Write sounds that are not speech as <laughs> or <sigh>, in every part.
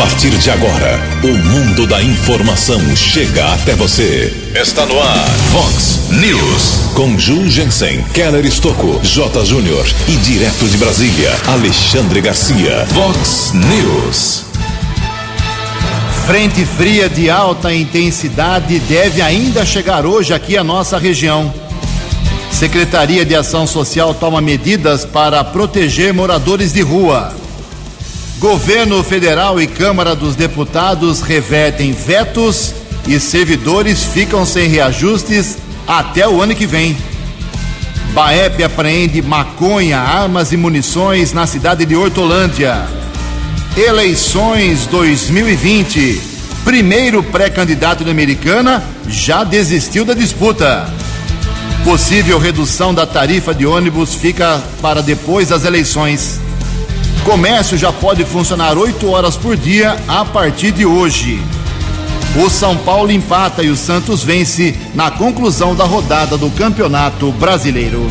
partir de agora, o mundo da informação chega até você. Está no ar, Fox News. Com Ju Jensen, Keller Estocco, J. Júnior e direto de Brasília, Alexandre Garcia. Fox News. Frente fria de alta intensidade deve ainda chegar hoje aqui à nossa região. Secretaria de Ação Social toma medidas para proteger moradores de rua. Governo Federal e Câmara dos Deputados revertem vetos e servidores ficam sem reajustes até o ano que vem. Baep apreende maconha, armas e munições na cidade de Hortolândia. Eleições 2020. Primeiro pré-candidato da Americana já desistiu da disputa. Possível redução da tarifa de ônibus fica para depois das eleições. Comércio já pode funcionar 8 horas por dia a partir de hoje. O São Paulo empata e o Santos vence na conclusão da rodada do Campeonato Brasileiro.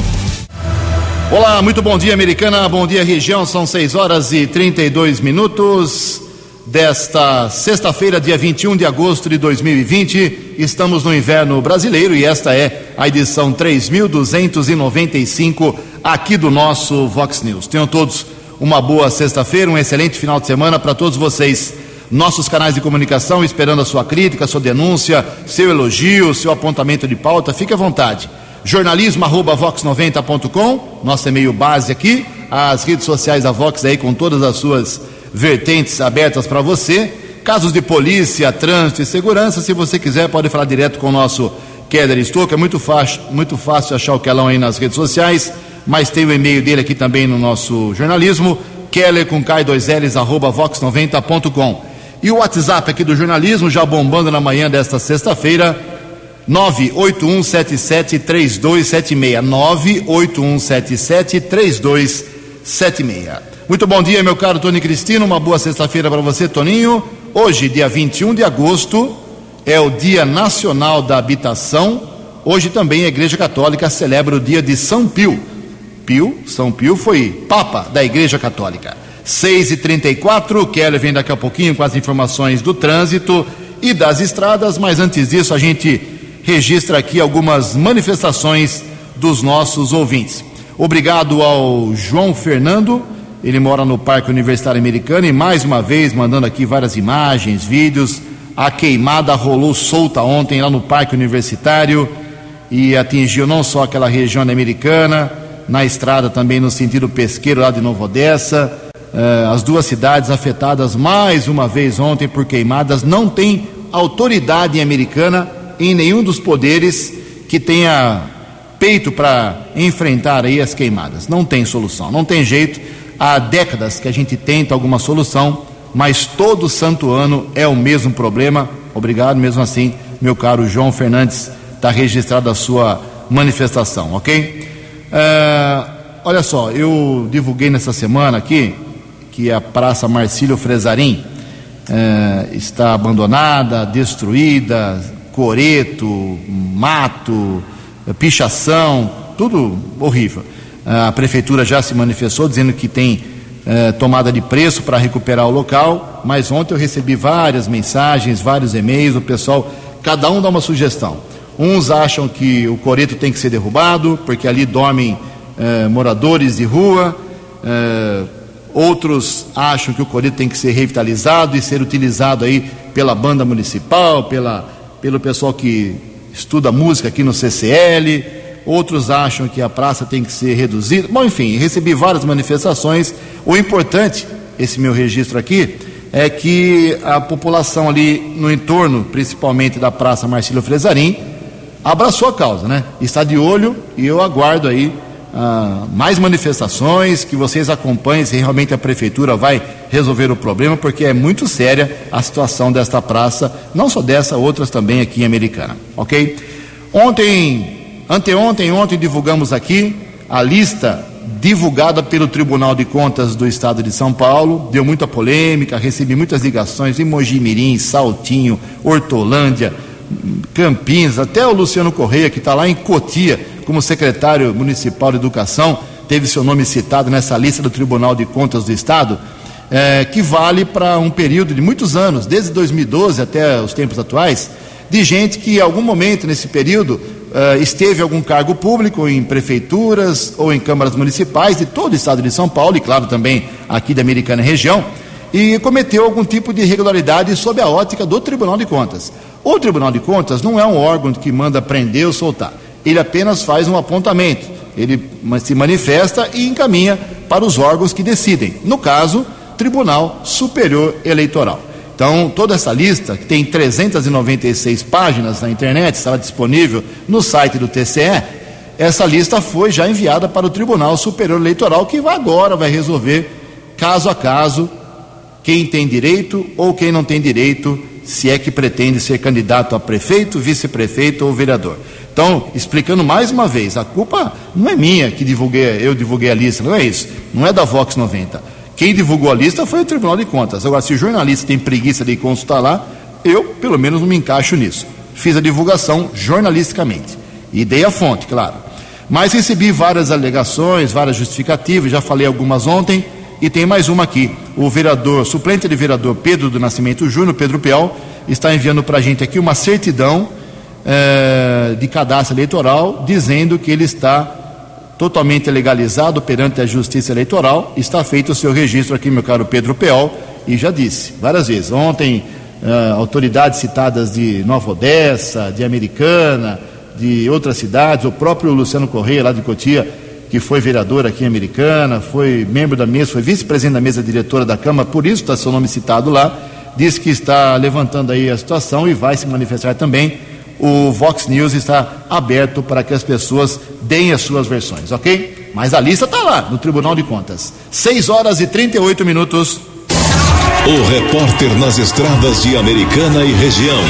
Olá, muito bom dia, Americana. Bom dia, região. São 6 horas e 32 minutos desta sexta-feira, dia 21 de agosto de 2020. Estamos no inverno brasileiro e esta é a edição 3295 aqui do nosso Vox News. Tenham todos uma boa sexta-feira, um excelente final de semana para todos vocês. Nossos canais de comunicação esperando a sua crítica, sua denúncia, seu elogio, seu apontamento de pauta, fique à vontade. Jornalismo@vox90.com, nosso e-mail base aqui, as redes sociais da Vox aí com todas as suas vertentes abertas para você. Casos de polícia, trânsito e segurança, se você quiser, pode falar direto com o nosso Keller Stouck. É muito fácil, muito fácil achar o Kelão aí nas redes sociais mas tem o e-mail dele aqui também no nosso jornalismo, keller com K2Ls, arroba vox90.com. E o WhatsApp aqui do jornalismo, já bombando na manhã desta sexta-feira, 981773276. 981773276. Muito bom dia, meu caro Tony Cristino. Uma boa sexta-feira para você, Toninho. Hoje, dia 21 de agosto, é o Dia Nacional da Habitação. Hoje também a Igreja Católica celebra o dia de São Pio. Pio, São Pio foi Papa da Igreja Católica. 6 e 34 Keller vem daqui a pouquinho com as informações do trânsito e das estradas, mas antes disso a gente registra aqui algumas manifestações dos nossos ouvintes. Obrigado ao João Fernando, ele mora no Parque Universitário Americano e mais uma vez mandando aqui várias imagens, vídeos. A queimada rolou solta ontem lá no Parque Universitário e atingiu não só aquela região americana, na estrada também no sentido pesqueiro lá de Novo Odessa. Uh, as duas cidades afetadas mais uma vez ontem por queimadas. Não tem autoridade americana em nenhum dos poderes que tenha peito para enfrentar aí as queimadas. Não tem solução, não tem jeito. Há décadas que a gente tenta alguma solução, mas todo santo ano é o mesmo problema. Obrigado mesmo assim, meu caro João Fernandes, está registrada a sua manifestação, ok? É, olha só, eu divulguei nessa semana aqui que a Praça Marcílio Fresarim é, está abandonada, destruída, coreto, mato, pichação, tudo horrível. A prefeitura já se manifestou dizendo que tem é, tomada de preço para recuperar o local, mas ontem eu recebi várias mensagens, vários e-mails, o pessoal, cada um dá uma sugestão. Uns acham que o coreto tem que ser derrubado, porque ali dormem eh, moradores de rua. Eh, outros acham que o coreto tem que ser revitalizado e ser utilizado aí pela banda municipal, pela, pelo pessoal que estuda música aqui no CCL. Outros acham que a praça tem que ser reduzida. Bom, enfim, recebi várias manifestações. O importante, esse meu registro aqui, é que a população ali no entorno, principalmente da Praça Marcílio Fresarim, abraçou a causa, né? Está de olho e eu aguardo aí ah, mais manifestações, que vocês acompanhem se realmente a prefeitura vai resolver o problema, porque é muito séria a situação desta praça, não só dessa, outras também aqui em Americana, ok? Ontem, anteontem, ontem divulgamos aqui a lista divulgada pelo Tribunal de Contas do Estado de São Paulo, deu muita polêmica, recebi muitas ligações em Mojimirim, Saltinho, Hortolândia, Campinas, até o Luciano Correia, que está lá em Cotia, como secretário municipal de educação, teve seu nome citado nessa lista do Tribunal de Contas do Estado. é, que vale para um período de muitos anos, desde 2012 até os tempos atuais, de gente que em algum momento nesse período é, esteve em algum cargo público em prefeituras ou em câmaras municipais de todo o estado de São Paulo e, claro, também aqui da Americana região, e cometeu algum tipo de irregularidade sob a ótica do Tribunal de Contas. O Tribunal de Contas não é um órgão que manda prender ou soltar, ele apenas faz um apontamento, ele se manifesta e encaminha para os órgãos que decidem. No caso, Tribunal Superior Eleitoral. Então, toda essa lista, que tem 396 páginas na internet, estava disponível no site do TCE, essa lista foi já enviada para o Tribunal Superior Eleitoral, que agora vai resolver, caso a caso, quem tem direito ou quem não tem direito, se é que pretende ser candidato a prefeito, vice-prefeito ou vereador. Então, explicando mais uma vez, a culpa não é minha que divulguei, eu divulguei a lista, não é isso, não é da Vox 90. Quem divulgou a lista foi o Tribunal de Contas. Agora, se o jornalista tem preguiça de consultar lá, eu, pelo menos, não me encaixo nisso. Fiz a divulgação jornalisticamente. E dei a fonte, claro. Mas recebi várias alegações, várias justificativas, já falei algumas ontem, e tem mais uma aqui. O vereador, suplente de vereador Pedro do Nascimento Júnior, Pedro Pial, está enviando para a gente aqui uma certidão eh, de cadastro eleitoral, dizendo que ele está totalmente legalizado perante a Justiça Eleitoral. Está feito o seu registro aqui, meu caro Pedro Peol, e já disse várias vezes. Ontem, uh, autoridades citadas de Nova Odessa, de Americana, de outras cidades, o próprio Luciano Correia, lá de Cotia, que foi vereador aqui em Americana, foi membro da mesa, foi vice-presidente da mesa diretora da Câmara, por isso está seu nome citado lá, disse que está levantando aí a situação e vai se manifestar também o Vox News está aberto para que as pessoas deem as suas versões, ok? Mas a lista está lá, no Tribunal de Contas. 6 horas e 38 minutos. O repórter nas estradas de Americana e região,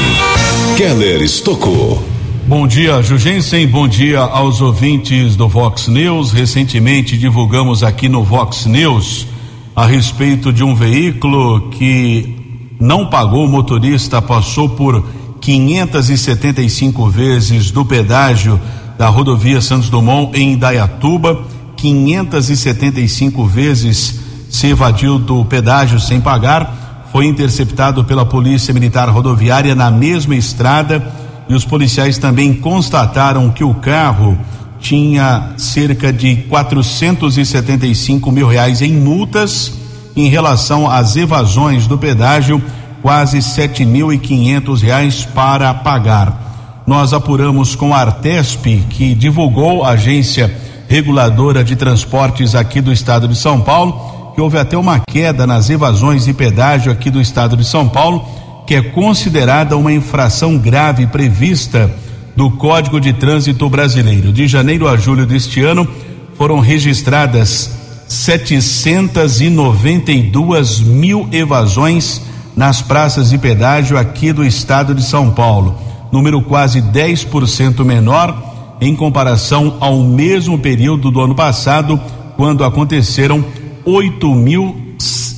Keller Estocou. Bom dia, Jugensen. Bom dia aos ouvintes do Vox News. Recentemente divulgamos aqui no Vox News a respeito de um veículo que não pagou, o motorista passou por 575 vezes do pedágio da rodovia Santos Dumont em Indaiatuba, 575 vezes se evadiu do pedágio sem pagar, foi interceptado pela Polícia Militar Rodoviária na mesma estrada e os policiais também constataram que o carro tinha cerca de 475 mil reais em multas em relação às evasões do pedágio quase sete mil e quinhentos reais para pagar. Nós apuramos com a Artesp, que divulgou a agência reguladora de transportes aqui do estado de São Paulo, que houve até uma queda nas evasões de pedágio aqui do estado de São Paulo, que é considerada uma infração grave prevista do Código de Trânsito Brasileiro. De janeiro a julho deste ano, foram registradas 792 mil evasões nas praças de pedágio aqui do estado de São Paulo, número quase 10% menor em comparação ao mesmo período do ano passado, quando aconteceram 8 mil,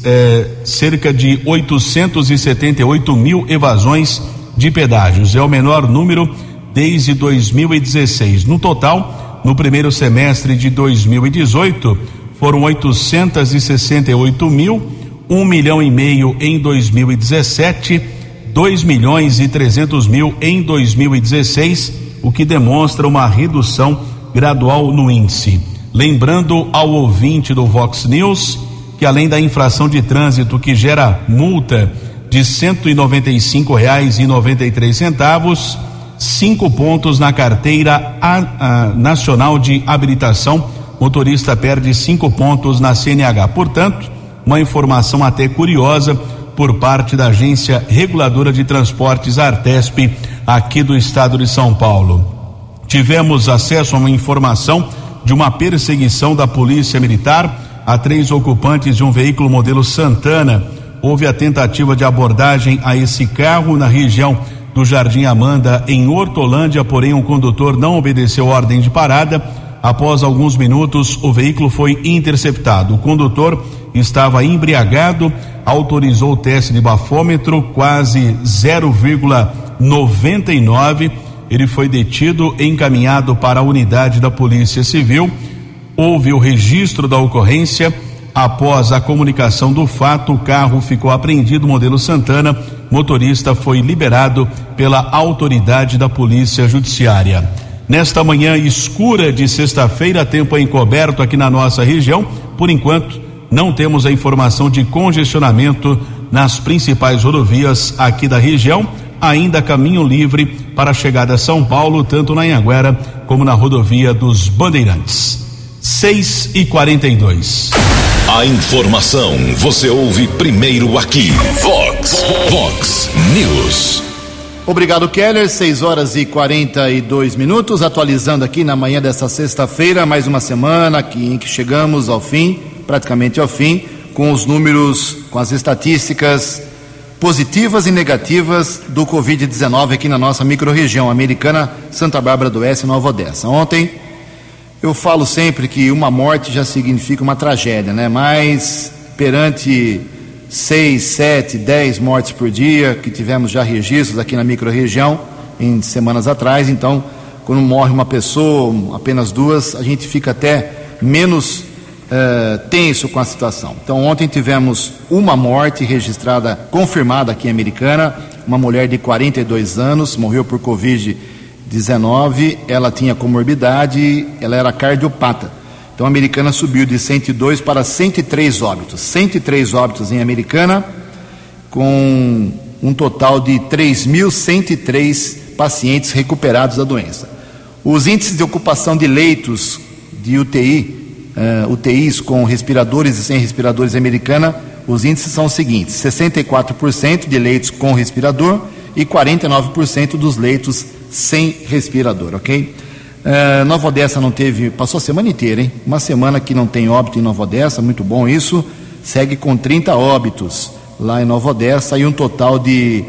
eh, cerca de 878 mil evasões de pedágios. É o menor número desde 2016. No total, no primeiro semestre de 2018, foram 868 mil um milhão e meio em 2017, dois milhões e trezentos mil em 2016, o que demonstra uma redução gradual no índice. Lembrando ao ouvinte do Vox News que além da infração de trânsito que gera multa de três centavos, cinco pontos na carteira a, a, nacional de habilitação, motorista perde cinco pontos na CNH. Portanto, uma informação até curiosa por parte da Agência Reguladora de Transportes Artesp aqui do estado de São Paulo. Tivemos acesso a uma informação de uma perseguição da Polícia Militar a três ocupantes de um veículo modelo Santana. Houve a tentativa de abordagem a esse carro na região do Jardim Amanda, em Hortolândia, porém o condutor não obedeceu ordem de parada. Após alguns minutos, o veículo foi interceptado. O condutor estava embriagado, autorizou o teste de bafômetro, quase 0,99. Ele foi detido, encaminhado para a unidade da Polícia Civil. Houve o registro da ocorrência, Após a comunicação do fato, o carro ficou apreendido, modelo Santana. Motorista foi liberado pela autoridade da Polícia Judiciária. Nesta manhã escura de sexta-feira, tempo encoberto aqui na nossa região. Por enquanto, não temos a informação de congestionamento nas principais rodovias aqui da região. Ainda caminho livre para a chegada a São Paulo, tanto na Anhanguera como na rodovia dos Bandeirantes. 6 e 42 A informação você ouve primeiro aqui. Vox, Vox News. Obrigado, Keller. 6 horas e 42 minutos. Atualizando aqui na manhã desta sexta-feira, mais uma semana aqui em que chegamos ao fim, praticamente ao fim, com os números, com as estatísticas positivas e negativas do Covid-19 aqui na nossa microrregião americana, Santa Bárbara do Oeste e Nova Odessa. Ontem eu falo sempre que uma morte já significa uma tragédia, né? Mas perante seis, sete, dez mortes por dia que tivemos já registros aqui na microrregião em semanas atrás, então quando morre uma pessoa, apenas duas, a gente fica até menos uh, tenso com a situação. Então ontem tivemos uma morte registrada, confirmada aqui em Americana, uma mulher de 42 anos morreu por covid 19, ela tinha comorbidade, ela era cardiopata. Então a americana subiu de 102 para 103 óbitos. 103 óbitos em Americana, com um total de 3.103 pacientes recuperados da doença. Os índices de ocupação de leitos de UTI, uh, eh, UTIs com respiradores e sem respiradores americana, os índices são os seguintes: 64% de leitos com respirador e 49% dos leitos sem respirador, ok? Uh, Nova Odessa não teve, passou a semana inteira, hein? Uma semana que não tem óbito em Nova Odessa, muito bom isso. Segue com 30 óbitos lá em Nova Odessa e um total de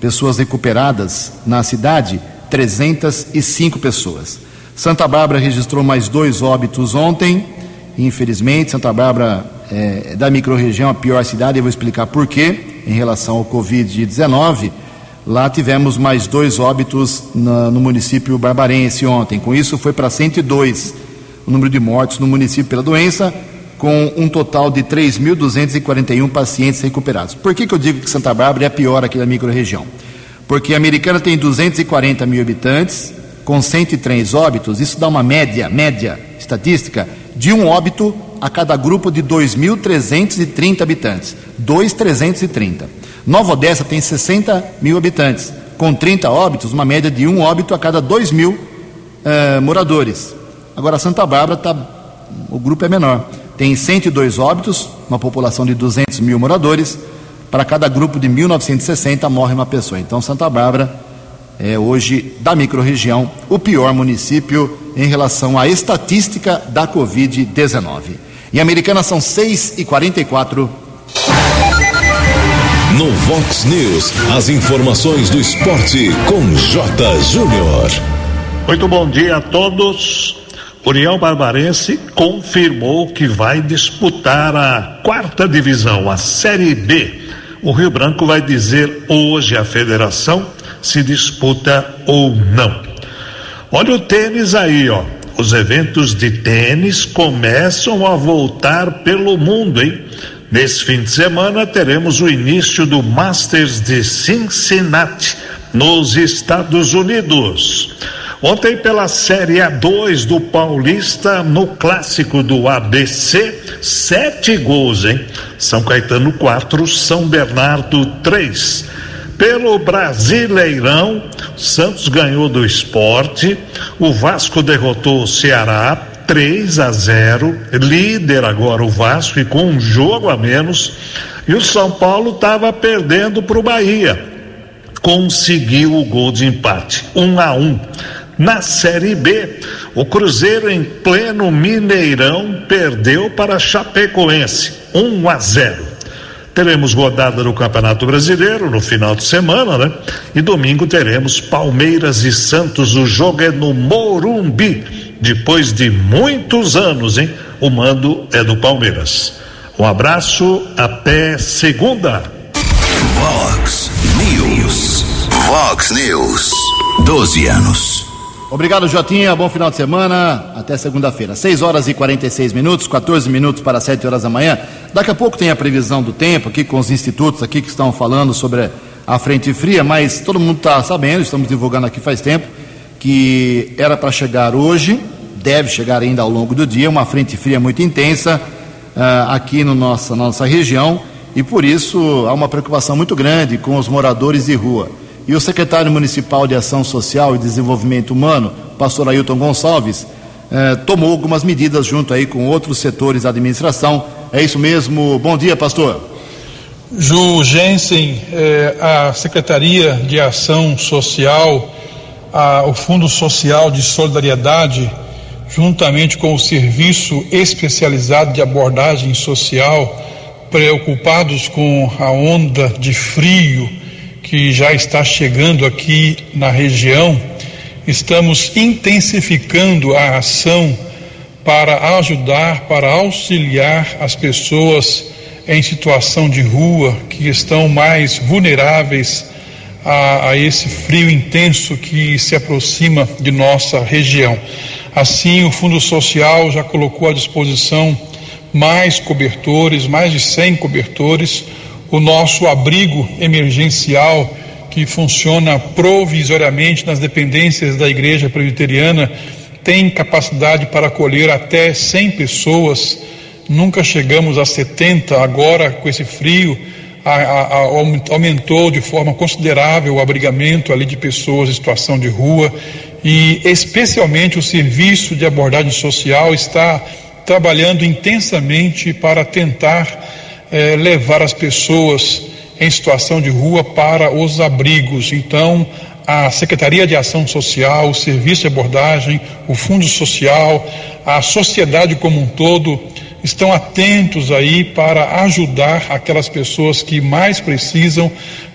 pessoas recuperadas na cidade, 305 pessoas. Santa Bárbara registrou mais dois óbitos ontem. Infelizmente, Santa Bárbara é da microrregião a pior cidade, eu vou explicar por quê em relação ao Covid-19 Lá tivemos mais dois óbitos na, no município barbarense ontem. Com isso, foi para 102 o número de mortes no município pela doença, com um total de 3.241 pacientes recuperados. Por que, que eu digo que Santa Bárbara é a pior aqui da microrregião? Porque a americana tem 240 mil habitantes, com 103 óbitos, isso dá uma média, média estatística, de um óbito a cada grupo de 2.330 habitantes. 2.330. Nova Odessa tem 60 mil habitantes, com 30 óbitos, uma média de um óbito a cada 2 mil eh, moradores. Agora, Santa Bárbara, tá, o grupo é menor. Tem 102 óbitos, uma população de 200 mil moradores. Para cada grupo de 1960 morre uma pessoa. Então, Santa Bárbara é hoje, da microrregião, o pior município em relação à estatística da Covid-19. Em Americana são 6 e 44 no Vox News, as informações do esporte com J. Júnior. Muito bom dia a todos. União Barbarense confirmou que vai disputar a quarta divisão, a Série B. O Rio Branco vai dizer hoje à federação se disputa ou não. Olha o tênis aí, ó. Os eventos de tênis começam a voltar pelo mundo, hein? Nesse fim de semana teremos o início do Masters de Cincinnati, nos Estados Unidos. Ontem, pela Série A2 do Paulista, no clássico do ABC, sete gols, hein? São Caetano quatro, São Bernardo três. Pelo Brasileirão, Santos ganhou do esporte, o Vasco derrotou o Ceará, 3 a 0, líder agora o Vasco e com um jogo a menos. E o São Paulo estava perdendo para o Bahia. Conseguiu o gol de empate, 1 um a 1. Um. Na Série B, o Cruzeiro em pleno Mineirão perdeu para Chapecoense, 1 a 0. Teremos rodada no Campeonato Brasileiro no final de semana, né? E domingo teremos Palmeiras e Santos. O jogo é no Morumbi depois de muitos anos, hein? O mando é do Palmeiras. Um abraço, até segunda. Vox News. Vox News. 12 anos. Obrigado, Jotinha. Bom final de semana. Até segunda-feira. 6 horas e 46 minutos, 14 minutos para 7 horas da manhã. Daqui a pouco tem a previsão do tempo aqui com os institutos aqui que estão falando sobre a frente fria, mas todo mundo está sabendo, estamos divulgando aqui faz tempo, que era para chegar hoje, deve chegar ainda ao longo do dia, uma frente fria muito intensa uh, aqui no nossa, na nossa região e por isso há uma preocupação muito grande com os moradores de rua. E o secretário municipal de Ação Social e Desenvolvimento Humano, pastor Ailton Gonçalves, eh, tomou algumas medidas junto aí com outros setores da administração. É isso mesmo? Bom dia, pastor. Ju Jensen, eh, a Secretaria de Ação Social, a, o Fundo Social de Solidariedade, juntamente com o Serviço Especializado de Abordagem Social, preocupados com a onda de frio que já está chegando aqui na região, estamos intensificando a ação para ajudar, para auxiliar as pessoas em situação de rua que estão mais vulneráveis a, a, esse frio intenso que se aproxima de nossa região. Assim, o Fundo Social já colocou à disposição mais cobertores, mais de 100 cobertores o nosso abrigo emergencial, que funciona provisoriamente nas dependências da Igreja Presbiteriana, tem capacidade para acolher até 100 pessoas. Nunca chegamos a 70, agora com esse frio, a, a, a, aumentou de forma considerável o abrigamento ali de pessoas em situação de rua e especialmente o serviço de abordagem social está trabalhando intensamente para tentar é, levar as pessoas em situação de rua para os abrigos. Então, a Secretaria de Ação Social, o Serviço de Abordagem, o Fundo Social, a sociedade como um todo estão atentos aí para ajudar aquelas pessoas que mais precisam,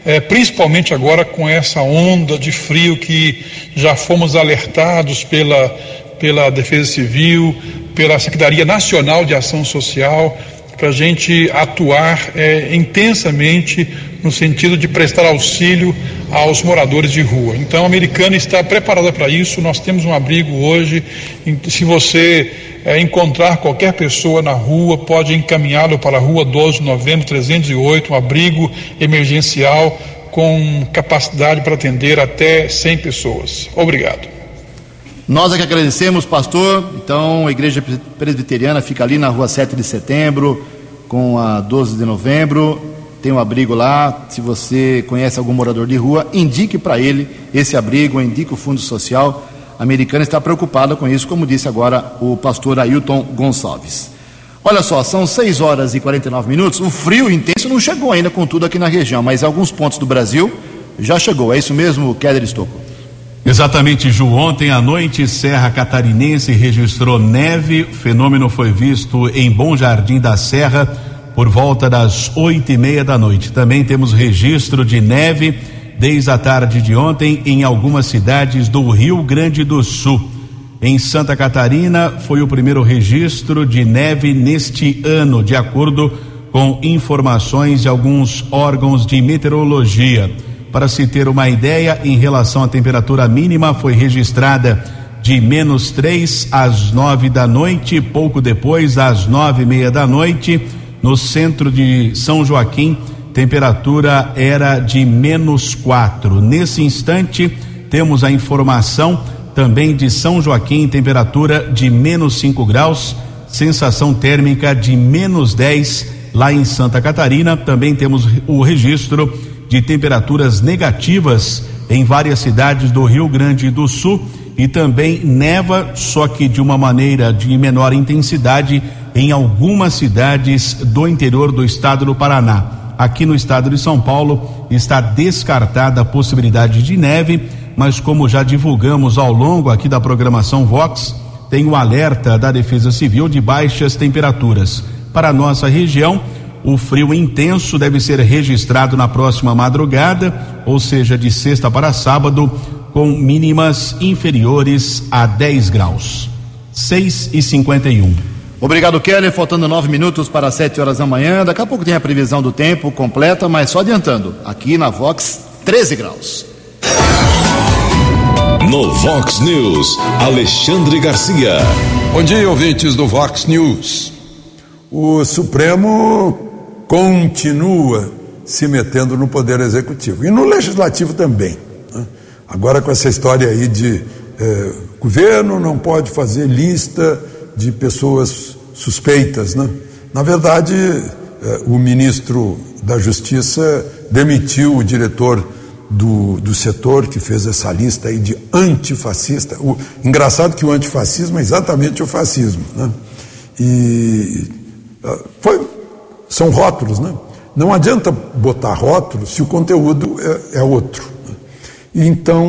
é, principalmente agora com essa onda de frio que já fomos alertados pela, pela Defesa Civil, pela Secretaria Nacional de Ação Social para a gente atuar é, intensamente no sentido de prestar auxílio aos moradores de rua. Então, a Americana está preparada para isso. Nós temos um abrigo hoje. Se você é, encontrar qualquer pessoa na rua, pode encaminhá-lo para a rua 12 de novembro 308, um abrigo emergencial com capacidade para atender até 100 pessoas. Obrigado. Nós é que agradecemos, pastor. Então, a Igreja Presbiteriana fica ali na rua 7 de setembro, com a 12 de novembro. Tem um abrigo lá. Se você conhece algum morador de rua, indique para ele esse abrigo, indique o Fundo Social. A americana está preocupada com isso, como disse agora o pastor Ailton Gonçalves. Olha só, são 6 horas e 49 minutos. O frio intenso não chegou ainda com tudo aqui na região, mas em alguns pontos do Brasil já chegou. É isso mesmo, Keller Estocco? Exatamente, Ju. Ontem à noite, Serra Catarinense registrou neve. O fenômeno foi visto em Bom Jardim da Serra por volta das oito e meia da noite. Também temos registro de neve desde a tarde de ontem em algumas cidades do Rio Grande do Sul. Em Santa Catarina, foi o primeiro registro de neve neste ano, de acordo com informações de alguns órgãos de meteorologia. Para se ter uma ideia, em relação à temperatura mínima, foi registrada de menos 3 às 9 da noite, pouco depois, às nove e meia da noite, no centro de São Joaquim, temperatura era de menos 4. Nesse instante, temos a informação também de São Joaquim, temperatura de menos 5 graus, sensação térmica de menos 10 lá em Santa Catarina. Também temos o registro de temperaturas negativas em várias cidades do Rio Grande do Sul e também neva, só que de uma maneira de menor intensidade em algumas cidades do interior do estado do Paraná. Aqui no estado de São Paulo está descartada a possibilidade de neve, mas como já divulgamos ao longo aqui da programação Vox, tem o alerta da Defesa Civil de baixas temperaturas. Para a nossa região, o frio intenso deve ser registrado na próxima madrugada, ou seja, de sexta para sábado, com mínimas inferiores a 10 graus. 6 e 51. Obrigado, Kelly. Faltando nove minutos para 7 horas da manhã. Daqui a pouco tem a previsão do tempo completa, mas só adiantando. Aqui na Vox, 13 graus. No Vox News, Alexandre Garcia. Bom dia, ouvintes do Vox News. O Supremo continua se metendo no Poder Executivo e no Legislativo também. Né? Agora, com essa história aí de eh, governo não pode fazer lista de pessoas suspeitas, né? Na verdade, eh, o ministro da Justiça demitiu o diretor do, do setor que fez essa lista aí de antifascista. O, engraçado que o antifascismo é exatamente o fascismo, né? E ah, foi, são rótulos, né? Não adianta botar rótulos se o conteúdo é, é outro. Então,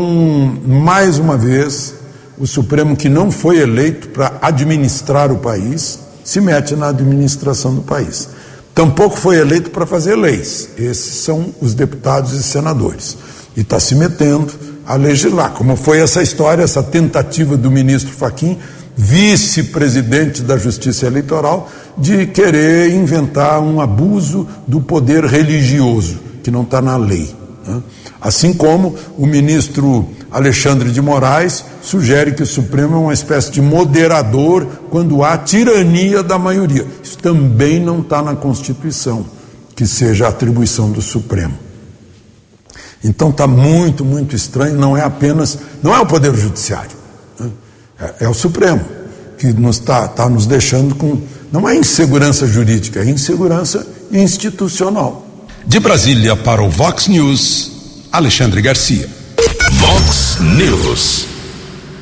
mais uma vez, o Supremo que não foi eleito para administrar o país se mete na administração do país. Tampouco foi eleito para fazer leis. Esses são os deputados e senadores. E está se metendo a legislar. Como foi essa história, essa tentativa do ministro Faquim, vice-presidente da Justiça Eleitoral, de querer inventar um abuso do poder religioso, que não está na lei. Né? Assim como o ministro Alexandre de Moraes sugere que o Supremo é uma espécie de moderador quando há tirania da maioria. Isso também não está na Constituição, que seja a atribuição do Supremo. Então está muito, muito estranho, não é apenas, não é o Poder Judiciário, né? É, é, o Supremo, que nos está tá nos deixando com, não é insegurança jurídica, é insegurança institucional. De Brasília para o Vox News, Alexandre Garcia. Vox News.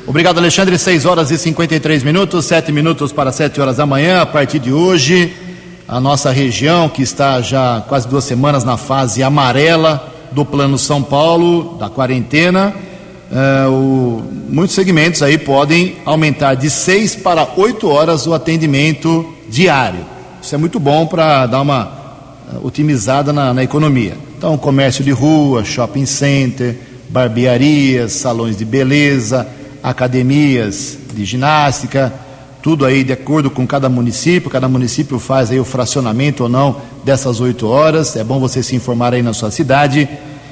Obrigado, Alexandre. 6 horas e 53 minutos, 7 minutos para 7 horas da manhã. A partir de hoje, a nossa região, que está já quase duas semanas na fase amarela do Plano São Paulo, da quarentena, uh, o, muitos segmentos aí podem aumentar de 6 para 8 horas o atendimento diário. Isso é muito bom para dar uma uh, otimizada na, na economia. Então, comércio de rua, shopping center barbearias, salões de beleza, academias de ginástica, tudo aí de acordo com cada município, cada município faz aí o fracionamento ou não dessas oito horas, é bom você se informar aí na sua cidade.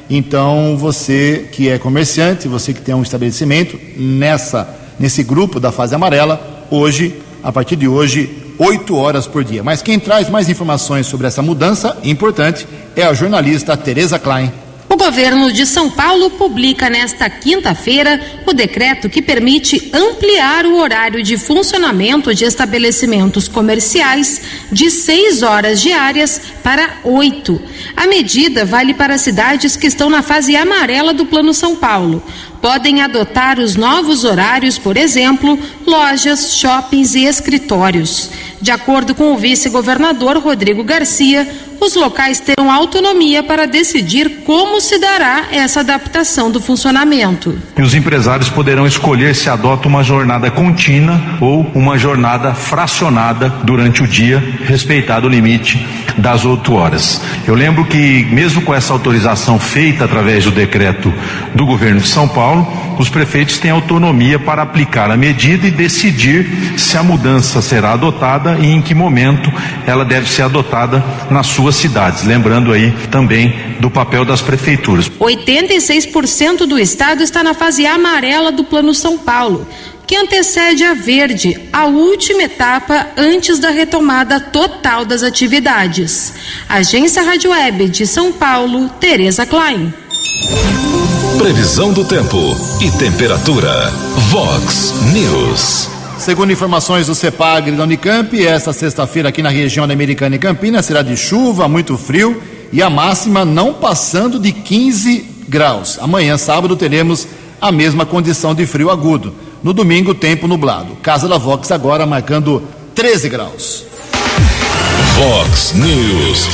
Então, você que é comerciante, você que tem um estabelecimento, nessa, nesse grupo da fase amarela, hoje, a partir de hoje, oito horas por dia. Mas quem traz mais informações sobre essa mudança importante é a jornalista Tereza Klein. Governo de São Paulo publica nesta quinta-feira o decreto que permite ampliar o horário de funcionamento de estabelecimentos comerciais de seis horas diárias para oito. A medida vale para cidades que estão na fase amarela do Plano São Paulo. Podem adotar os novos horários, por exemplo, lojas, shoppings e escritórios. De acordo com o vice-governador Rodrigo Garcia, os locais terão autonomia para decidir como se dará essa adaptação do funcionamento. E os empresários poderão escolher se adota uma jornada contínua ou uma jornada fracionada durante o dia, respeitado o limite das oito horas. Eu lembro que, mesmo com essa autorização feita através do decreto do governo de São Paulo, os prefeitos têm autonomia para aplicar a medida e decidir se a mudança será adotada e em que momento ela deve ser adotada na sua suas cidades. Lembrando aí também do papel das prefeituras. 86% do estado está na fase amarela do Plano São Paulo, que antecede a verde, a última etapa antes da retomada total das atividades. Agência Rádio Web de São Paulo, Tereza Klein. Previsão do tempo e temperatura. Vox News. Segundo informações do CEPAG e da Unicamp, esta sexta-feira aqui na região da Americana e Campinas será de chuva, muito frio e a máxima não passando de 15 graus. Amanhã, sábado, teremos a mesma condição de frio agudo. No domingo, tempo nublado. Casa da Vox agora marcando 13 graus. Vox News.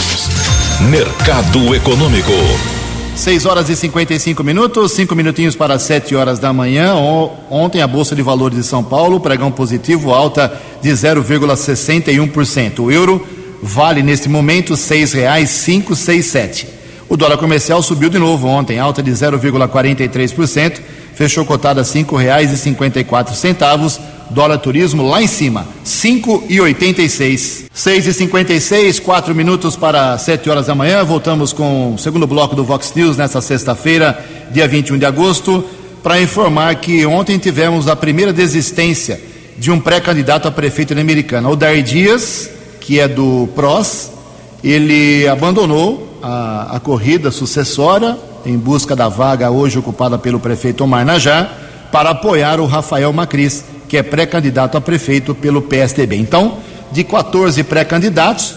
Mercado Econômico. 6 horas e 55 minutos, 5 minutinhos para 7 horas da manhã. Ontem a Bolsa de Valores de São Paulo, pregão positivo, alta de 0,61%. O euro vale neste momento R$ 6,567. O dólar comercial subiu de novo ontem, alta de 0,43%, fechou cotada R$ 5,54. Dólar turismo lá em cima, 5,86. 6 e 56 4 minutos para 7 horas da manhã. Voltamos com o segundo bloco do Vox News nessa sexta-feira, dia 21 de agosto. para informar que ontem tivemos a primeira desistência de um pré-candidato a prefeito na Americana. O Dar Dias, que é do PROS, ele abandonou a, a corrida sucessória em busca da vaga hoje ocupada pelo prefeito Omar Najá para apoiar o Rafael Macris, que é pré-candidato a prefeito pelo PSDB. Então, de 14 pré-candidatos,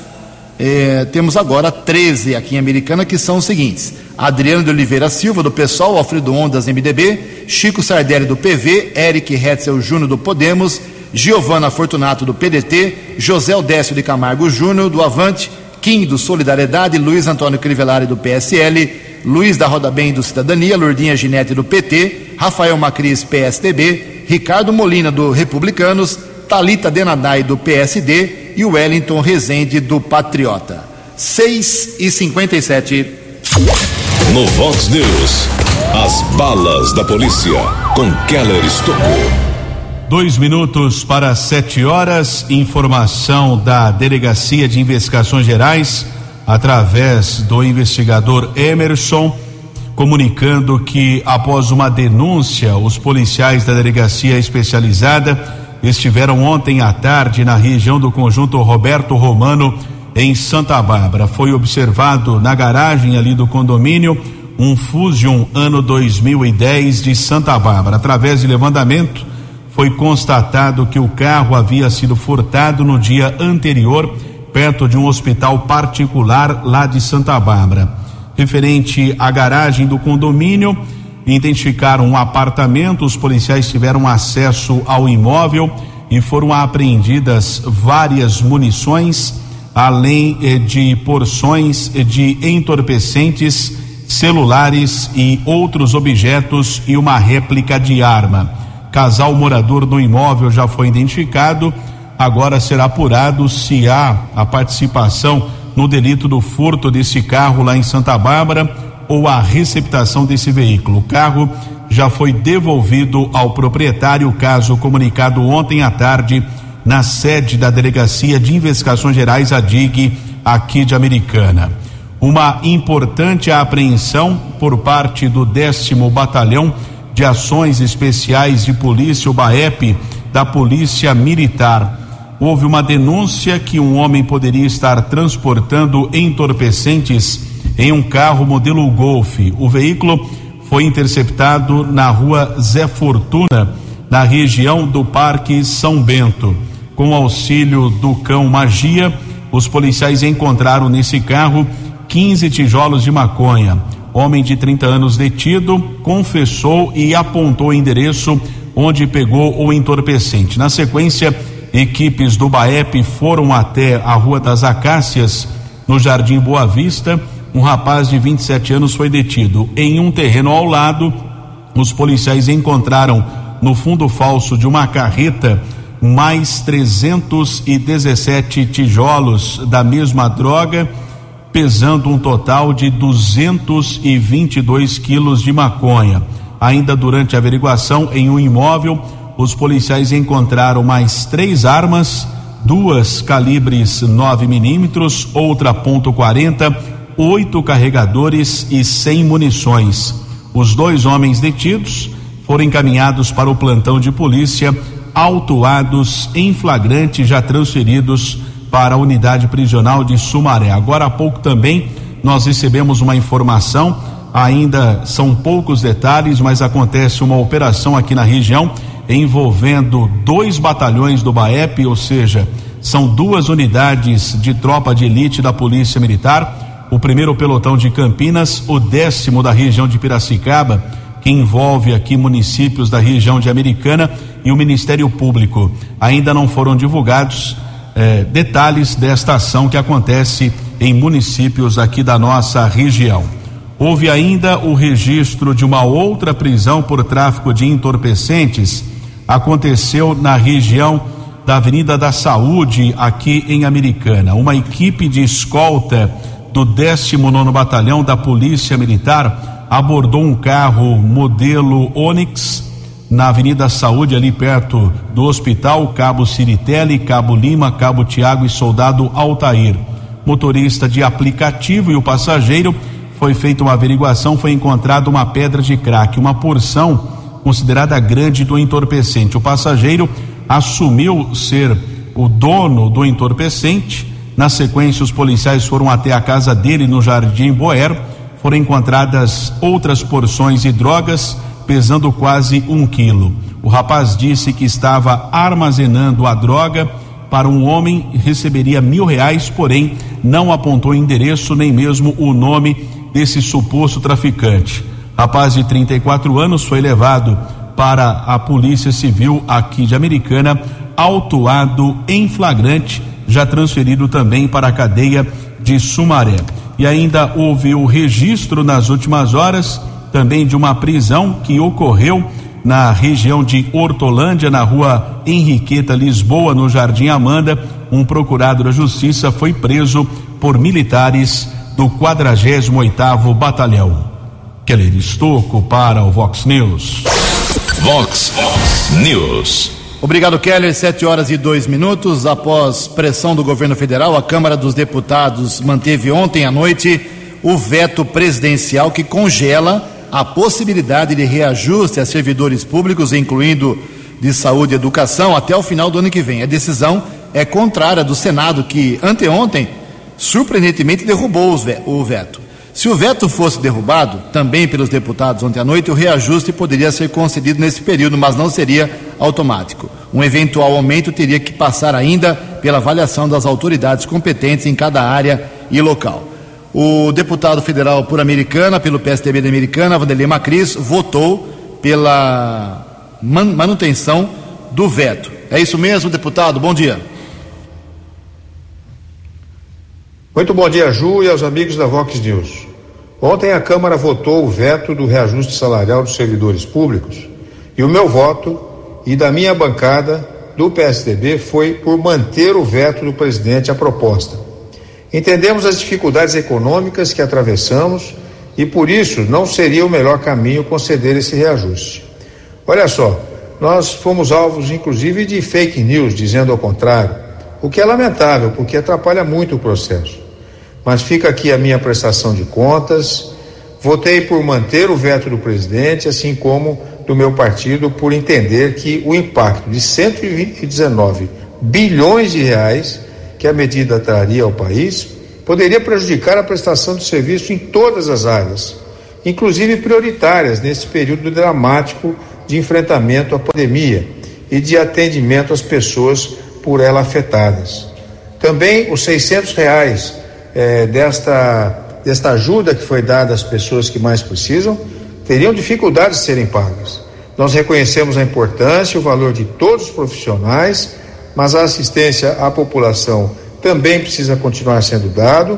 eh, temos agora 13 aqui em Americana, que são os seguintes: Adriano de Oliveira Silva, do PSOL, Alfredo Ondas, MDB, Chico Sardelli, do PV, Eric Hetzel Júnior, do Podemos, Giovana Fortunato, do PDT, José Odécio de Camargo Júnior, do Avante, Kim, do Solidariedade, Luiz Antônio Crivellari, do PSL, Luiz da Roda Bem, do Cidadania, Lourdinha Ginete, do PT, Rafael Macris, PSDB, Ricardo Molina, do Republicanos, Talita Denadai, do PSD e Wellington Rezende, do Patriota. 6 e 57. No Vox News, as balas da polícia com Keller Estocou. Dois minutos para sete horas. Informação da Delegacia de Investigações Gerais, através do investigador Emerson, comunicando que, após uma denúncia, os policiais da Delegacia Especializada estiveram ontem à tarde na região do conjunto Roberto Romano, em Santa Bárbara. Foi observado na garagem ali do condomínio um Fusion ano 2010 de Santa Bárbara. Através de levantamento foi constatado que o carro havia sido furtado no dia anterior, perto de um hospital particular lá de Santa Bárbara. Referente à garagem do condomínio, identificaram um apartamento, os policiais tiveram acesso ao imóvel e foram apreendidas várias munições, além eh, de porções eh, de entorpecentes, celulares e outros objetos e uma réplica de arma. Casal morador do imóvel já foi identificado. Agora será apurado se há a participação no delito do furto desse carro lá em Santa Bárbara ou a receptação desse veículo. O carro já foi devolvido ao proprietário, caso comunicado ontem à tarde na sede da Delegacia de Investigações Gerais, a DIG, aqui de Americana. Uma importante apreensão por parte do décimo batalhão de Ações Especiais de Polícia, o BAEP, da Polícia Militar. Houve uma denúncia que um homem poderia estar transportando entorpecentes em um carro modelo Golf. O veículo foi interceptado na rua Zé Fortuna, na região do Parque São Bento. Com auxílio do cão Magia, os policiais encontraram nesse carro 15 tijolos de maconha. Homem de 30 anos detido confessou e apontou o endereço onde pegou o entorpecente. Na sequência, equipes do BAEP foram até a Rua das Acácias, no Jardim Boa Vista. Um rapaz de 27 anos foi detido. Em um terreno ao lado, os policiais encontraram no fundo falso de uma carreta mais 317 tijolos da mesma droga pesando um total de 222 quilos de maconha. Ainda durante a averiguação em um imóvel, os policiais encontraram mais três armas, duas calibres 9 milímetros, outra ponto .40, oito carregadores e 100 munições. Os dois homens detidos foram encaminhados para o plantão de polícia, autuados em flagrante, já transferidos para a unidade prisional de Sumaré. Agora há pouco também nós recebemos uma informação, ainda são poucos detalhes, mas acontece uma operação aqui na região envolvendo dois batalhões do BAEP, ou seja, são duas unidades de tropa de elite da Polícia Militar. O primeiro pelotão de Campinas, o décimo da região de Piracicaba, que envolve aqui municípios da região de Americana e o Ministério Público. Ainda não foram divulgados eh, detalhes desta ação que acontece em municípios aqui da nossa região. Houve ainda o registro de uma outra prisão por tráfico de entorpecentes. Aconteceu na região da Avenida da Saúde, aqui em Americana. Uma equipe de escolta do 19 Batalhão da Polícia Militar abordou um carro modelo Onix na Avenida Saúde, ali perto do hospital, Cabo Ciritelli, Cabo Lima, Cabo Tiago e Soldado Altair. Motorista de aplicativo e o passageiro foi feita uma averiguação, foi encontrada uma pedra de crack, uma porção considerada grande do entorpecente. O passageiro assumiu ser o dono do entorpecente. Na sequência, os policiais foram até a casa dele no Jardim Boer. Foram encontradas outras porções de drogas, pesando quase um quilo. O rapaz disse que estava armazenando a droga para um homem receberia mil reais, porém não apontou endereço nem mesmo o nome desse suposto traficante. Rapaz de 34 anos foi levado para a Polícia Civil aqui de Americana, autuado em flagrante, já transferido também para a cadeia de Sumaré. E ainda houve o registro nas últimas horas também de uma prisão que ocorreu na região de Hortolândia, na rua Henriqueta, Lisboa, no Jardim Amanda. Um procurado da Justiça foi preso por militares do 48º Batalhão. Keller Estocco para o Vox News. Vox News. Obrigado, Keller. Sete horas e dois minutos. Após pressão do governo federal, a Câmara dos Deputados manteve ontem à noite o veto presidencial que congela a possibilidade de reajuste a servidores públicos, incluindo de saúde e educação, até o final do ano que vem. A decisão é contrária do Senado, que anteontem, surpreendentemente, derrubou o veto. Se o veto fosse derrubado, também pelos deputados ontem à noite, o reajuste poderia ser concedido nesse período, mas não seria automático. Um eventual aumento teria que passar ainda pela avaliação das autoridades competentes em cada área e local. O deputado federal por Americana, pelo PSDB da Americana, Vanderlei Macris, votou pela manutenção do veto. É isso mesmo, deputado? Bom dia. Muito bom dia, Ju, e aos amigos da Vox News. Ontem a Câmara votou o veto do reajuste salarial dos servidores públicos e o meu voto e da minha bancada do PSDB foi por manter o veto do presidente à proposta. Entendemos as dificuldades econômicas que atravessamos e por isso não seria o melhor caminho conceder esse reajuste. Olha só, nós fomos alvos inclusive de fake news dizendo ao contrário, o que é lamentável porque atrapalha muito o processo. Mas fica aqui a minha prestação de contas. Votei por manter o veto do presidente, assim como do meu partido, por entender que o impacto de 119 bilhões de reais que a medida traria ao país poderia prejudicar a prestação de serviço em todas as áreas, inclusive prioritárias nesse período dramático de enfrentamento à pandemia e de atendimento às pessoas por ela afetadas. Também os 600 reais eh, desta, desta ajuda que foi dada às pessoas que mais precisam teriam dificuldade de serem pagas. Nós reconhecemos a importância e o valor de todos os profissionais mas a assistência à população também precisa continuar sendo dado.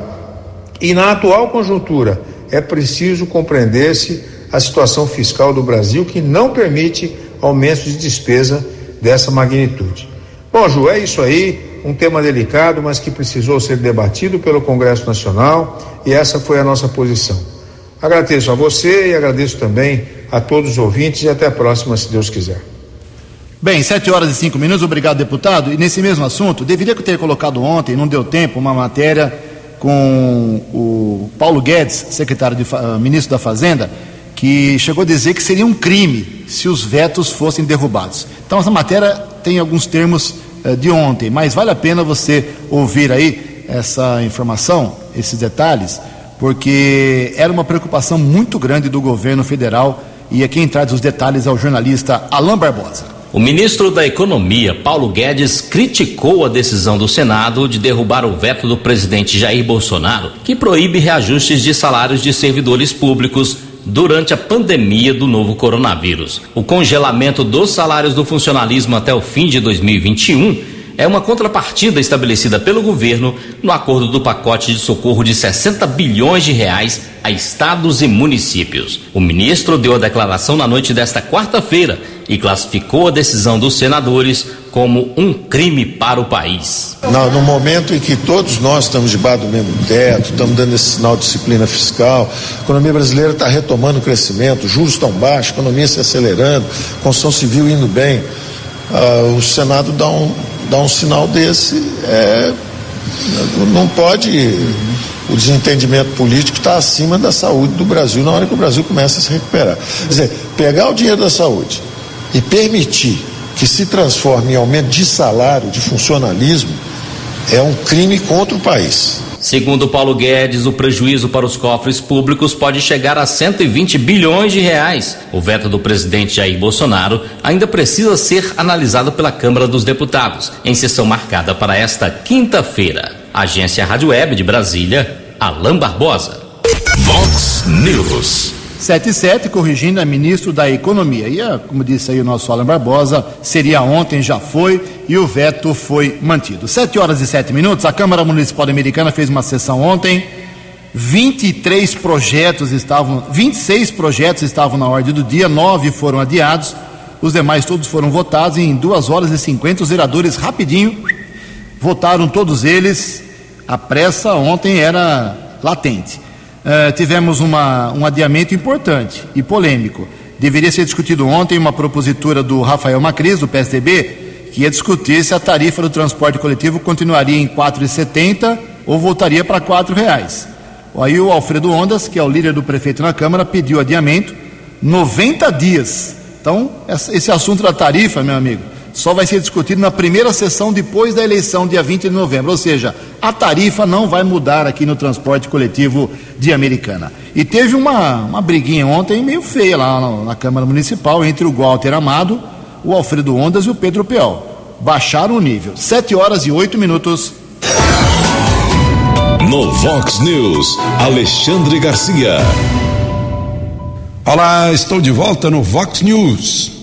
E na atual conjuntura é preciso compreender-se a situação fiscal do Brasil que não permite aumentos de despesa dessa magnitude. Bom, Ju, é isso aí, um tema delicado, mas que precisou ser debatido pelo Congresso Nacional e essa foi a nossa posição. Agradeço a você e agradeço também a todos os ouvintes e até a próxima, se Deus quiser. Bem, sete horas e cinco minutos, obrigado, deputado. E nesse mesmo assunto, deveria ter colocado ontem, não deu tempo, uma matéria com o Paulo Guedes, secretário de uh, ministro da Fazenda, que chegou a dizer que seria um crime se os vetos fossem derrubados. Então essa matéria tem alguns termos de ontem, mas vale a pena você ouvir aí essa informação, esses detalhes, porque era uma preocupação muito grande do governo federal e quem traz os detalhes é o jornalista Alain Barbosa. O ministro da Economia, Paulo Guedes, criticou a decisão do Senado de derrubar o veto do presidente Jair Bolsonaro, que proíbe reajustes de salários de servidores públicos durante a pandemia do novo coronavírus. O congelamento dos salários do funcionalismo até o fim de 2021 é uma contrapartida estabelecida pelo governo no acordo do pacote de socorro de 60 bilhões de reais a estados e municípios. O ministro deu a declaração na noite desta quarta-feira e classificou a decisão dos senadores como um crime para o país. No, no, momento em que todos nós estamos debaixo do mesmo teto, estamos dando esse sinal de disciplina fiscal, a economia brasileira está retomando o crescimento, juros estão baixos, economia se acelerando, construção civil indo bem, uh, o Senado dá um, dá um sinal desse, é, Não pode. O desentendimento político está acima da saúde do Brasil na hora que o Brasil começa a se recuperar. Quer dizer, pegar o dinheiro da saúde e permitir que se transforme em aumento de salário, de funcionalismo, é um crime contra o país. Segundo Paulo Guedes, o prejuízo para os cofres públicos pode chegar a 120 bilhões de reais. O veto do presidente Jair Bolsonaro ainda precisa ser analisado pela Câmara dos Deputados, em sessão marcada para esta quinta-feira. Agência Rádio Web de Brasília, Alain Barbosa. Vox News. 77, corrigindo, é ministro da Economia. E, como disse aí o nosso Alan Barbosa, seria ontem, já foi, e o veto foi mantido. 7 horas e 7 minutos, a Câmara Municipal Americana fez uma sessão ontem. 23 projetos estavam, 26 projetos estavam na ordem do dia, nove foram adiados, os demais todos foram votados e em 2 horas e 50 os vereadores rapidinho votaram todos eles. A pressa ontem era latente. Uh, tivemos uma, um adiamento importante e polêmico. Deveria ser discutido ontem uma propositura do Rafael Macris, do PSDB, que ia discutir se a tarifa do transporte coletivo continuaria em R$ 4,70 ou voltaria para R$ reais. Aí o Alfredo Ondas, que é o líder do prefeito na Câmara, pediu adiamento 90 dias. Então, esse assunto da tarifa, meu amigo, só vai ser discutido na primeira sessão depois da eleição, dia 20 de novembro. Ou seja, a tarifa não vai mudar aqui no transporte coletivo de Americana. E teve uma, uma briguinha ontem meio feia lá na, na Câmara Municipal entre o Walter Amado, o Alfredo Ondas e o Pedro Peol. Baixaram o nível. 7 horas e 8 minutos. No Vox News, Alexandre Garcia. Olá, estou de volta no Vox News.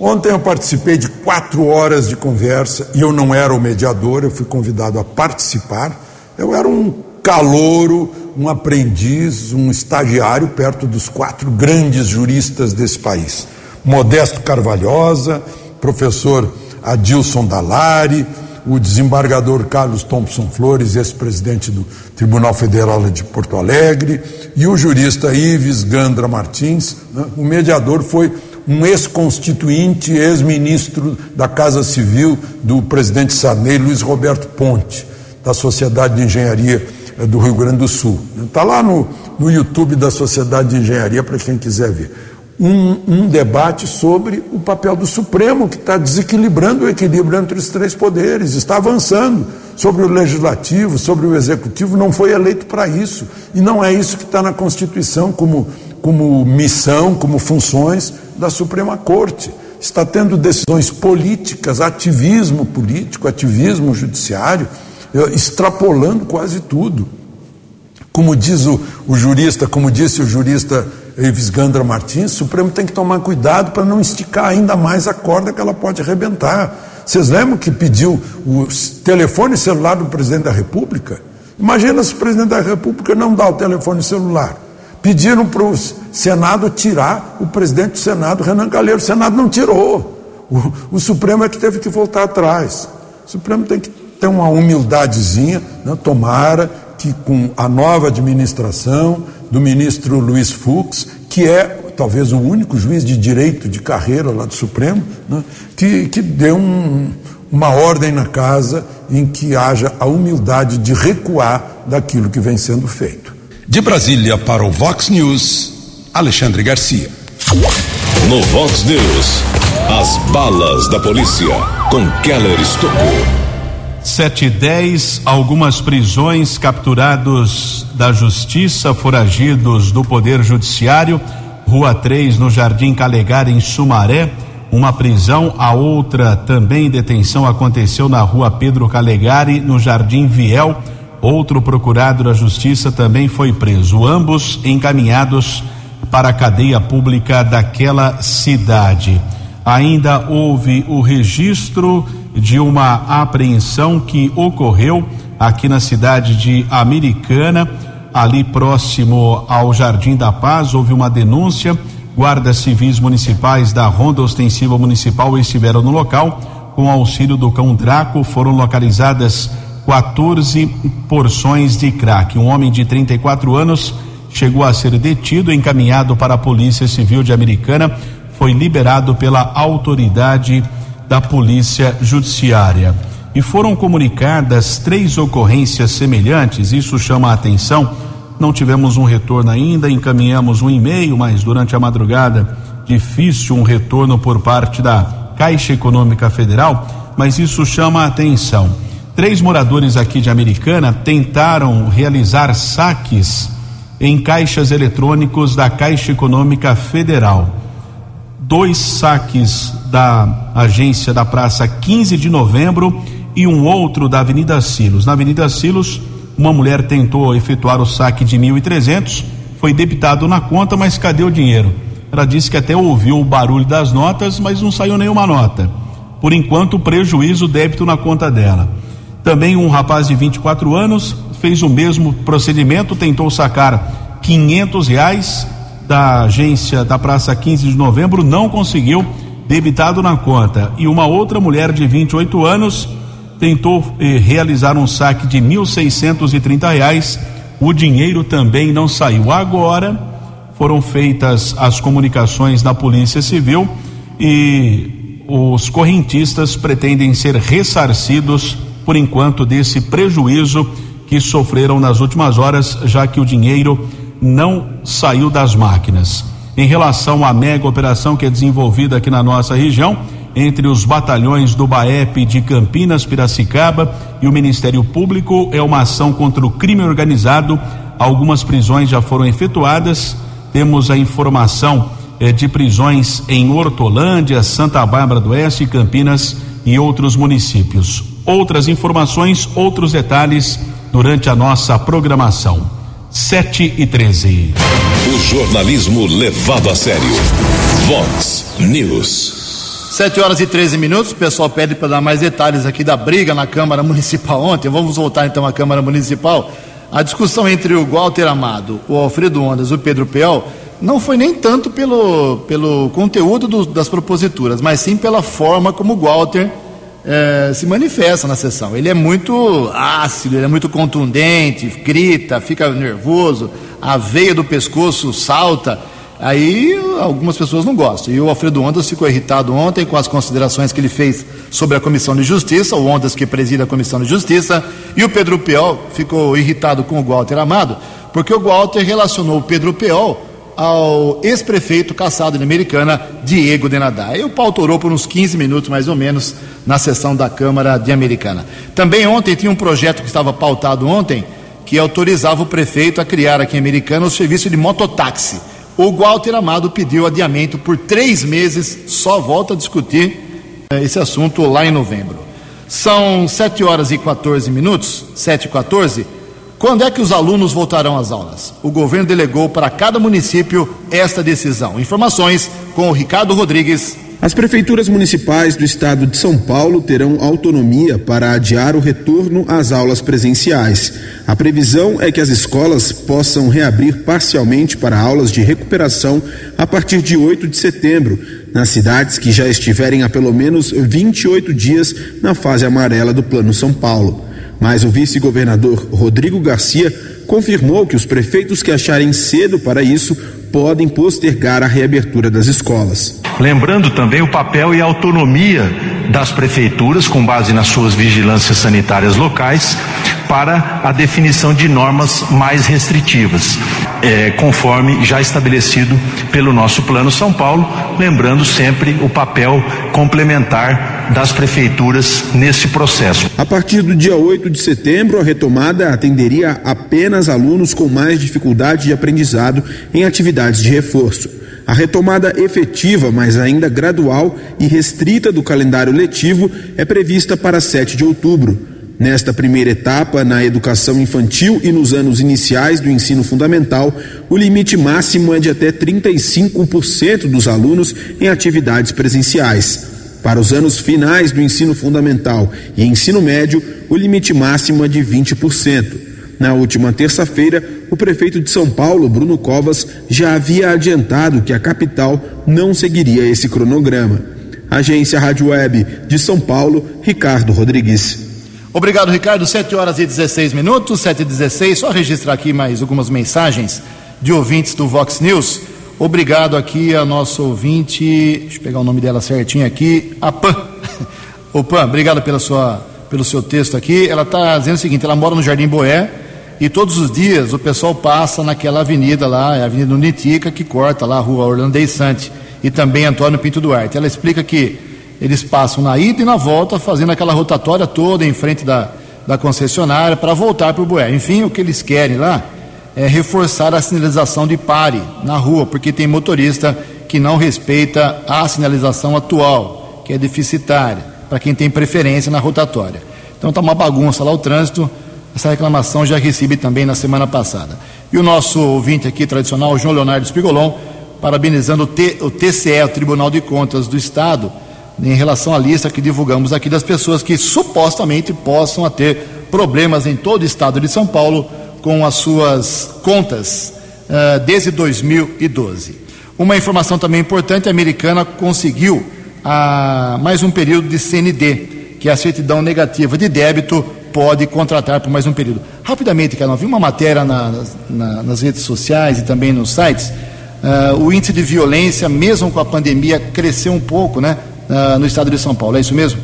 Ontem eu participei de quatro horas de conversa e eu não era o mediador, eu fui convidado a participar. Eu era um calouro, um aprendiz, um estagiário perto dos quatro grandes juristas desse país: Modesto Carvalhosa, professor Adilson Dalari, o desembargador Carlos Thompson Flores, ex-presidente do Tribunal Federal de Porto Alegre, e o jurista Ives Gandra Martins. Né? O mediador foi um ex-constituinte, ex-ministro da Casa Civil do presidente Sarney, Luiz Roberto Ponte, da Sociedade de Engenharia eh, do Rio Grande do Sul. Está lá no, no YouTube da Sociedade de Engenharia para quem quiser ver. Um, um, debate sobre o papel do Supremo, que está desequilibrando o equilíbrio entre os três poderes, está avançando sobre o legislativo, sobre o executivo, não foi eleito para isso. E não é isso que está na Constituição como, como missão, como funções da Suprema Corte. Está tendo decisões políticas, ativismo político, ativismo judiciário, eh, extrapolando quase tudo. Como diz o, o jurista, como disse o jurista Ives Gandra Martins, o Supremo tem que tomar cuidado para não esticar ainda mais a corda que ela pode arrebentar. Vocês lembram que pediu o telefone celular do presidente da República? Imagina se o presidente da República não dá o telefone celular. Pediram para o Senado tirar o presidente do Senado, Renan Calheiro. O Senado não tirou. O, o Supremo é que teve que voltar atrás. O Supremo tem que ter uma humildadezinha, né? tomara que com a nova administração do ministro Luiz Fux, que é talvez o único juiz de direito de carreira lá do Supremo, né? que, que dê um, uma ordem na casa em que haja a humildade de recuar daquilo que vem sendo feito. De Brasília para o Vox News, Alexandre Garcia. No Vox News, as balas da polícia com Keller Estocou. Sete e dez, algumas prisões, capturados da justiça, foragidos do Poder Judiciário, Rua 3, no Jardim Calegar, em Sumaré, uma prisão, a outra também detenção aconteceu na Rua Pedro Calegari, no Jardim Viel, Outro procurado da Justiça também foi preso, ambos encaminhados para a cadeia pública daquela cidade. Ainda houve o registro de uma apreensão que ocorreu aqui na cidade de Americana, ali próximo ao Jardim da Paz. Houve uma denúncia. Guardas civis municipais da Ronda Ostensiva Municipal estiveram no local. Com auxílio do cão Draco, foram localizadas 14 porções de crack. Um homem de 34 anos chegou a ser detido, encaminhado para a Polícia Civil de Americana, foi liberado pela autoridade da Polícia Judiciária. e foram comunicadas três ocorrências semelhantes. Isso chama a atenção. Não tivemos um retorno ainda, encaminhamos um e-mail, mas durante a madrugada difícil um retorno por parte da Caixa Econômica Federal, mas isso chama a atenção. Três moradores aqui de Americana tentaram realizar saques em caixas eletrônicos da Caixa Econômica Federal. Dois saques da agência da Praça 15 de Novembro e um outro da Avenida Silos. Na Avenida Silos, uma mulher tentou efetuar o saque de 1.300, foi debitado na conta, mas cadê o dinheiro? Ela disse que até ouviu o barulho das notas, mas não saiu nenhuma nota. Por enquanto, prejuízo débito na conta dela. Também um rapaz de 24 anos fez o mesmo procedimento, tentou sacar 500 reais da agência da Praça 15 de Novembro, não conseguiu, debitado na conta. E uma outra mulher de 28 anos tentou eh, realizar um saque de 1.630 reais, o dinheiro também não saiu. Agora foram feitas as comunicações da Polícia Civil e os correntistas pretendem ser ressarcidos por enquanto desse prejuízo que sofreram nas últimas horas, já que o dinheiro não saiu das máquinas. Em relação à mega operação que é desenvolvida aqui na nossa região, entre os batalhões do BAEP de Campinas, Piracicaba e o Ministério Público, é uma ação contra o crime organizado. Algumas prisões já foram efetuadas. Temos a informação eh, de prisões em Hortolândia, Santa Bárbara do Oeste, Campinas e outros municípios. Outras informações, outros detalhes durante a nossa programação. 7 e 13. O jornalismo levado a sério. Vox News. 7 horas e 13 minutos. O pessoal pede para dar mais detalhes aqui da briga na Câmara Municipal ontem. Vamos voltar então à Câmara Municipal. A discussão entre o Walter Amado, o Alfredo Ondas e o Pedro Peol não foi nem tanto pelo, pelo conteúdo do, das proposituras, mas sim pela forma como o Walter é, se manifesta na sessão. Ele é muito ácido, ele é muito contundente, grita, fica nervoso, a veia do pescoço salta. Aí algumas pessoas não gostam. E o Alfredo Ondas ficou irritado ontem com as considerações que ele fez sobre a Comissão de Justiça, o Ondas que preside a Comissão de Justiça, e o Pedro Peol ficou irritado com o Walter Amado, porque o Walter relacionou o Pedro Peol ao ex-prefeito caçado de Americana, Diego Denadá. E o pau torou por uns 15 minutos, mais ou menos, na sessão da Câmara de Americana. Também ontem tinha um projeto que estava pautado ontem, que autorizava o prefeito a criar aqui em Americana o serviço de mototáxi. O Walter Amado pediu adiamento por três meses, só volta a discutir eh, esse assunto lá em novembro. São 7 horas e 14 minutos, 7 e 14 quando é que os alunos voltarão às aulas? O governo delegou para cada município esta decisão. Informações com o Ricardo Rodrigues. As prefeituras municipais do estado de São Paulo terão autonomia para adiar o retorno às aulas presenciais. A previsão é que as escolas possam reabrir parcialmente para aulas de recuperação a partir de 8 de setembro, nas cidades que já estiverem há pelo menos 28 dias na fase amarela do Plano São Paulo. Mas o vice-governador Rodrigo Garcia confirmou que os prefeitos que acharem cedo para isso podem postergar a reabertura das escolas. Lembrando também o papel e a autonomia das prefeituras, com base nas suas vigilâncias sanitárias locais, para a definição de normas mais restritivas, é, conforme já estabelecido pelo nosso Plano São Paulo, lembrando sempre o papel complementar das prefeituras nesse processo. A partir do dia 8 de setembro, a retomada atenderia apenas alunos com mais dificuldade de aprendizado em atividades de reforço. A retomada efetiva, mas ainda gradual e restrita do calendário letivo é prevista para 7 de outubro. Nesta primeira etapa, na educação infantil e nos anos iniciais do ensino fundamental, o limite máximo é de até 35% dos alunos em atividades presenciais. Para os anos finais do ensino fundamental e ensino médio, o limite máximo é de 20%. Na última terça-feira, o prefeito de São Paulo, Bruno Covas, já havia adiantado que a capital não seguiria esse cronograma. Agência Rádio Web de São Paulo, Ricardo Rodrigues. Obrigado, Ricardo. 7 horas e 16 minutos, 7 e 16. Só registrar aqui mais algumas mensagens de ouvintes do Vox News. Obrigado aqui a nosso ouvinte, deixa eu pegar o nome dela certinho aqui, a Pan. <laughs> Ô Pan, obrigado pela sua pelo seu texto aqui. Ela está dizendo o seguinte: ela mora no Jardim Boé e todos os dias o pessoal passa naquela avenida lá, é a Avenida Unitica, que corta lá a rua Orlando Sante e também Antônio Pinto Duarte. Ela explica que eles passam na ida e na volta, fazendo aquela rotatória toda em frente da, da concessionária para voltar para o Boé. Enfim, o que eles querem lá é reforçar a sinalização de pare na rua, porque tem motorista que não respeita a sinalização atual, que é deficitária, para quem tem preferência na rotatória. Então está uma bagunça lá o trânsito. Essa reclamação já recebi também na semana passada. E o nosso ouvinte aqui tradicional, João Leonardo Spigolon, parabenizando o, T, o TCE, o Tribunal de Contas do Estado, em relação à lista que divulgamos aqui das pessoas que supostamente possam ter problemas em todo o estado de São Paulo com as suas contas uh, desde 2012. Uma informação também importante: a americana conseguiu uh, mais um período de CND, que é a certidão negativa de débito pode contratar por mais um período. Rapidamente, cara, vi uma matéria na, na, nas redes sociais e também nos sites. Uh, o índice de violência, mesmo com a pandemia, cresceu um pouco, né? Uh, no estado de São Paulo, é isso mesmo?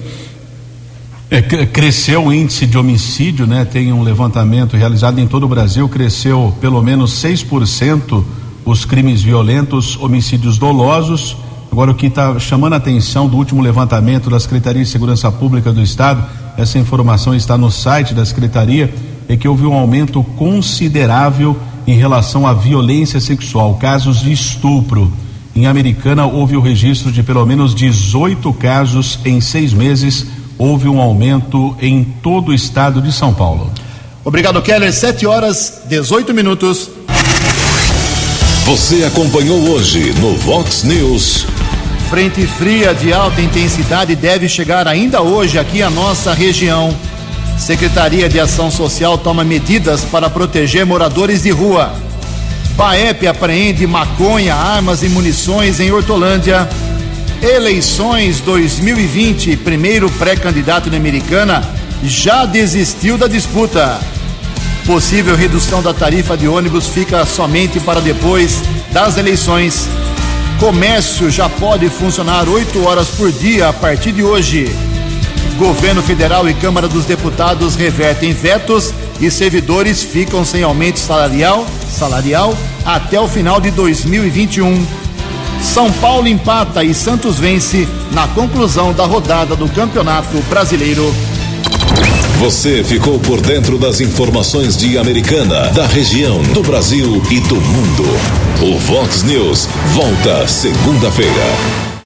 É, cresceu o índice de homicídio, né? Tem um levantamento realizado em todo o Brasil, cresceu pelo menos 6% os crimes violentos, homicídios dolosos. Agora, o que está chamando a atenção do último levantamento da Secretaria de Segurança Pública do Estado, essa informação está no site da Secretaria, é que houve um aumento considerável em relação à violência sexual, casos de estupro. Em Americana, houve o registro de pelo menos 18 casos em seis meses houve um aumento em todo o estado de São Paulo. Obrigado, Keller. 7 horas 18 minutos. Você acompanhou hoje no Vox News. Frente fria de alta intensidade deve chegar ainda hoje aqui à nossa região. Secretaria de Ação Social toma medidas para proteger moradores de rua. PAEP apreende maconha, armas e munições em Hortolândia. Eleições 2020, primeiro pré-candidato na Americana, já desistiu da disputa. Possível redução da tarifa de ônibus fica somente para depois das eleições. Comércio já pode funcionar oito horas por dia a partir de hoje. Governo Federal e Câmara dos Deputados revertem vetos e servidores ficam sem aumento salarial, salarial até o final de 2021. São Paulo empata e Santos vence na conclusão da rodada do Campeonato Brasileiro. Você ficou por dentro das informações de Americana, da região, do Brasil e do mundo. O Vox News volta segunda-feira.